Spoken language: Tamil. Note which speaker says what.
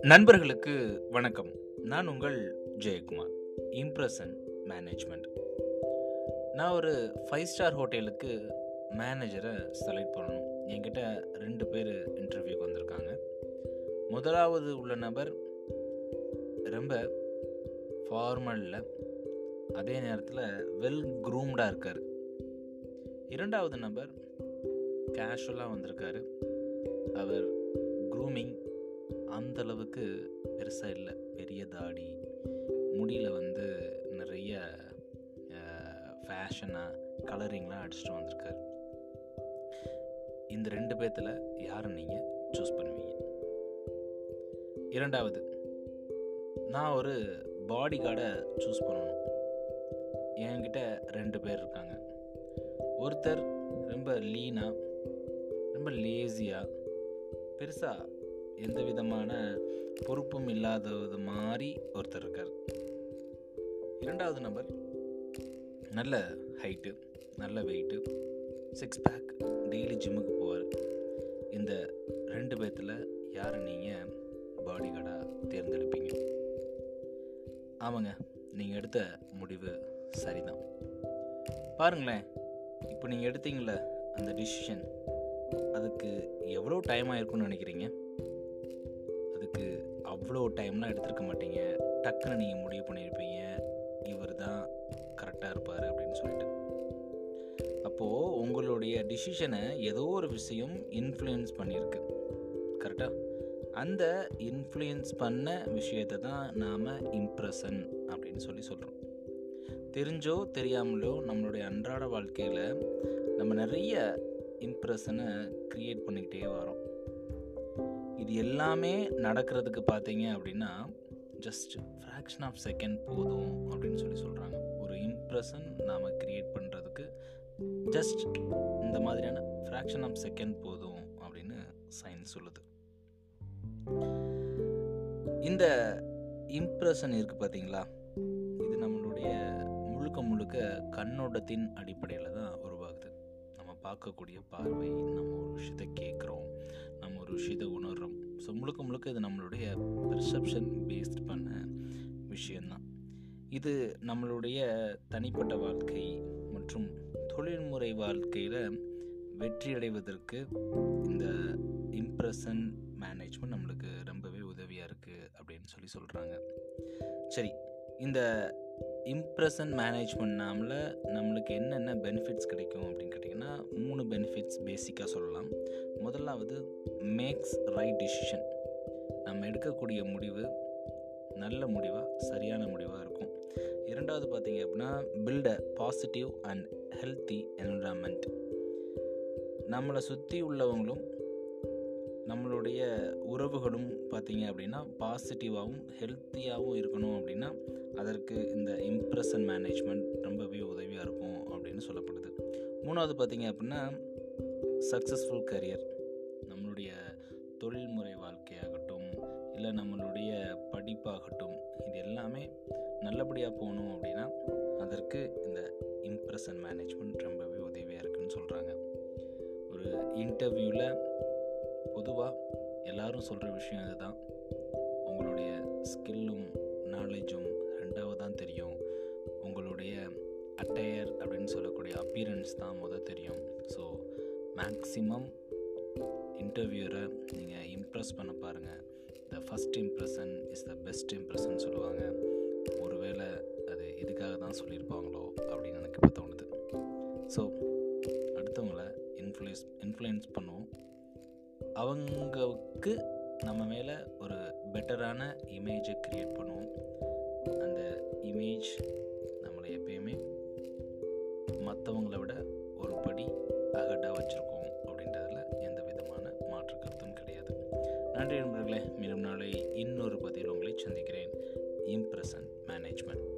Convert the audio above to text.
Speaker 1: நண்பர்களுக்கு வணக்கம். நான் உங்கள் ஜெயக்குமார் இம்ப்ரெஷன் மேனேஜ்மெண்ட் நான் ஒரு ஃபைவ் ஸ்டார் ஹோட்டலுக்கு மேனேஜரை செலக்ட் பண்ணணும். என்கிட்ட ரெண்டு பேர் இன்டர்வியூக்கு வந்திருக்காங்க. முதலாவது உள்ள நபர் ரொம்ப ஃபார்மலில் அதே நேரத்தில் வெல் க்ரூம்டாக இருக்கார். இரண்டாவது நபர் கேஷுவலாக வந்திருக்காரு. அவர் க்ரூமிங் அந்த அளவுக்கு பெருசாக இல்லை. பெரிய தாடி முடியில் வந்து நிறைய ஃபேஷனாக கலரிங்லாம் அடிச்சுட்டு வந்திருக்காரு. இந்த ரெண்டு பேர்த்தில் யாரை நீங்கள் சூஸ் பண்ணுவீங்க. இரண்டாவது நான் ஒரு பாடி கார்டை சூஸ் பண்ணணும். என்கிட்ட ரெண்டு பேர் இருக்காங்க. ஒருத்தர் ரொம்ப லீனாக ரொம்ப லேசியாக பெருசாக எந்த விதமான பொறுப்பும் இல்லாதது மாதிரி ஒருத்தர் இருக்கார். இரண்டாவது நபர் நல்ல ஹைட்டு நல்ல வெயிட்டு சிக்ஸ் பேக் டெய்லி ஜிம்முக்கு போவார். இந்த ரெண்டு பேர்த்தில் யாரை நீங்கள் பாடி கார்டாக தேர்ந்தெடுப்பீங்க? ஆமாங்க நீங்கள் எடுத்த முடிவு சரிதான். பாருங்களேன் இப்போ நீங்கள் எடுத்தீங்கள அந்த டிசிஷன் அதுக்கு எவ்வளோ டைம் ஆயிருக்குன்னு நினைக்கிறீங்க? அதுக்கு அவ்வளோ டைம்லாம் எடுத்துருக்க மாட்டீங்க. டக்குன்னு நீங்கள் முடிவு பண்ணியிருப்பீங்க. இவர் தான் கரெக்டாக இருப்பார் அப்படின்னு சொல்லிட்டு. அப்போது உங்களுடைய டிசிஷனை ஏதோ ஒரு விஷயம் இன்ஃப்ளூயன்ஸ் பண்ணியிருக்கு. கரெக்டாக அந்த இன்ஃப்ளூயன்ஸ் பண்ண விஷயத்தை தான் நாம் இம்ப்ரெஷன் அப்படின்னு சொல்லி சொல்கிறோம் தெரிஞ்சோ தெரியாமலோ நம்மளுடைய அன்றாட வாழ்க்கையில் நம்ம நிறைய இம்ப்ரெஷனை க்ரியேட் பண்ணிக்கிட்டே வரோம். இது எல்லாமே நடக்கிறதுக்கு பார்த்தீங்க அப்படின்னா ஜஸ்ட் ஃப்ராக்ஷன் ஆஃப் செகண்ட் போதும் அப்படின்னு சொல்லி சொல்கிறாங்க ஒரு இம்ப்ரெஷன் நாம் க்ரியேட் பண்ணுறதுக்கு ஜஸ்ட் இந்த மாதிரியான ஃப்ராக்ஷன் ஆஃப் செகண்ட் போதும் அப்படின்னு சயின்ஸ் சொல்லுது. இந்த இம்ப்ரெஷன் இருக்குது பார்த்தீங்களா? இது நம்மளுடைய முழுக்க முழுக்க கண்ணோட்டத்தின் அடிப்படையில் தான் பார்க்கக்கூடிய பார்வை நம்ம ஒரு விஷயத்தை கேட்குறோம் நம்ம ஒரு விஷயத்தை உணர்கிறோம் ஸோ முழுக்க முழுக்க இது நம்மளுடைய பெர்செப்ஷன் பேஸ்ட் பண்ண விஷயந்தான் இது நம்மளுடைய தனிப்பட்ட வாழ்க்கை மற்றும் தொழில்முறை வாழ்க்கையில் வெற்றி அடைவதற்கு இந்த இம்ப்ரெஷன் மேனேஜ்மெண்ட் நம்மளுக்கு ரொம்பவே உதவியாக இருக்குது அப்படின்னு சொல்லி சொல்கிறாங்க சரி இந்த இம்ப்ரெஷன் மேனேஜ்மெண்ட்னால நம்மளுக்கு என்னென்ன பெனிஃபிட்ஸ் கிடைக்கும் அப்படின்னு கேட்டிங்கன்னா மூணு பெனிஃபிட்ஸ் பேசிக்காக சொல்லலாம். முதலாவது மேக்ஸ் ரைட் டிசிஷன் நம்ம எடுக்கக்கூடிய முடிவு நல்ல முடிவாக சரியான முடிவாக இருக்கும். இரண்டாவது பார்த்தீங்க அப்படின்னா build a positive and healthy environment நம்மளை சுற்றி உள்ளவங்களும் நம்மளுடைய உறவுகளும் பார்த்திங்க அப்படின்னா பாசிட்டிவாகவும் ஹெல்த்தியாகவும் இருக்கணும் அப்படின்னா அதற்கு இந்த இம்ப்ரெஷன் மேனேஜ்மெண்ட் ரொம்பவே உதவியாக இருக்கும் அப்படின்னு சொல்லப்படுது. மூணாவது பார்த்தீங்க அப்படின்னா சக்ஸஸ்ஃபுல் கரியர் நம்மளுடைய தொழில்முறை வாழ்க்கையாகட்டும் இல்லை நம்மளுடைய படிப்பாகட்டும் இது எல்லாமே நல்லபடியாக போகணும் அப்படின்னா அதற்கு இந்த இம்ப்ரெஷன் மேனேஜ்மெண்ட் ரொம்பவே உதவியாக இருக்குன்னு சொல்கிறாங்க ஒரு இன்டர்வியூவில் பொதுவாக எல்லோரும் சொல்கிற விஷயம் இதுதான். எக்ஸ்பீரியன்ஸ் தான் முதல் தெரியும். ஸோ மேக்ஸிமம் இன்டர்வியூரை நீங்கள் இம்ப்ரெஸ் பண்ண பாருங்கள் the first impression is the best impression சொல்லுவாங்க. ஒருவேளை அது இதுக்காக தான் சொல்லியிருப்பாங்களோ அப்படின்னு எனக்கு இப்போ தோணுது. ஸோ அடுத்தவங்களை இன்ஃப்ளூயன்ஸ் இன்ஃப்ளூயன்ஸ் பண்ணுவோம். அவங்களுக்கு நம்ம மேலே ஒரு பெட்டரான இமேஜை க்ரியேட் பண்ணுவோம். அந்த இமேஜ் நம்மளை எப்பயுமே மற்றவங்கள விட ஒரு படி அகட்டாக வச்சுருக்கோம் அப்படின்றதில் எந்த விதமான மாற்று கருத்தும் கிடையாது. நன்றி நண்பர்களே மீண்டும் நாளை இன்னொரு பதிவில் உங்களை சந்திக்கிறேன். Impression management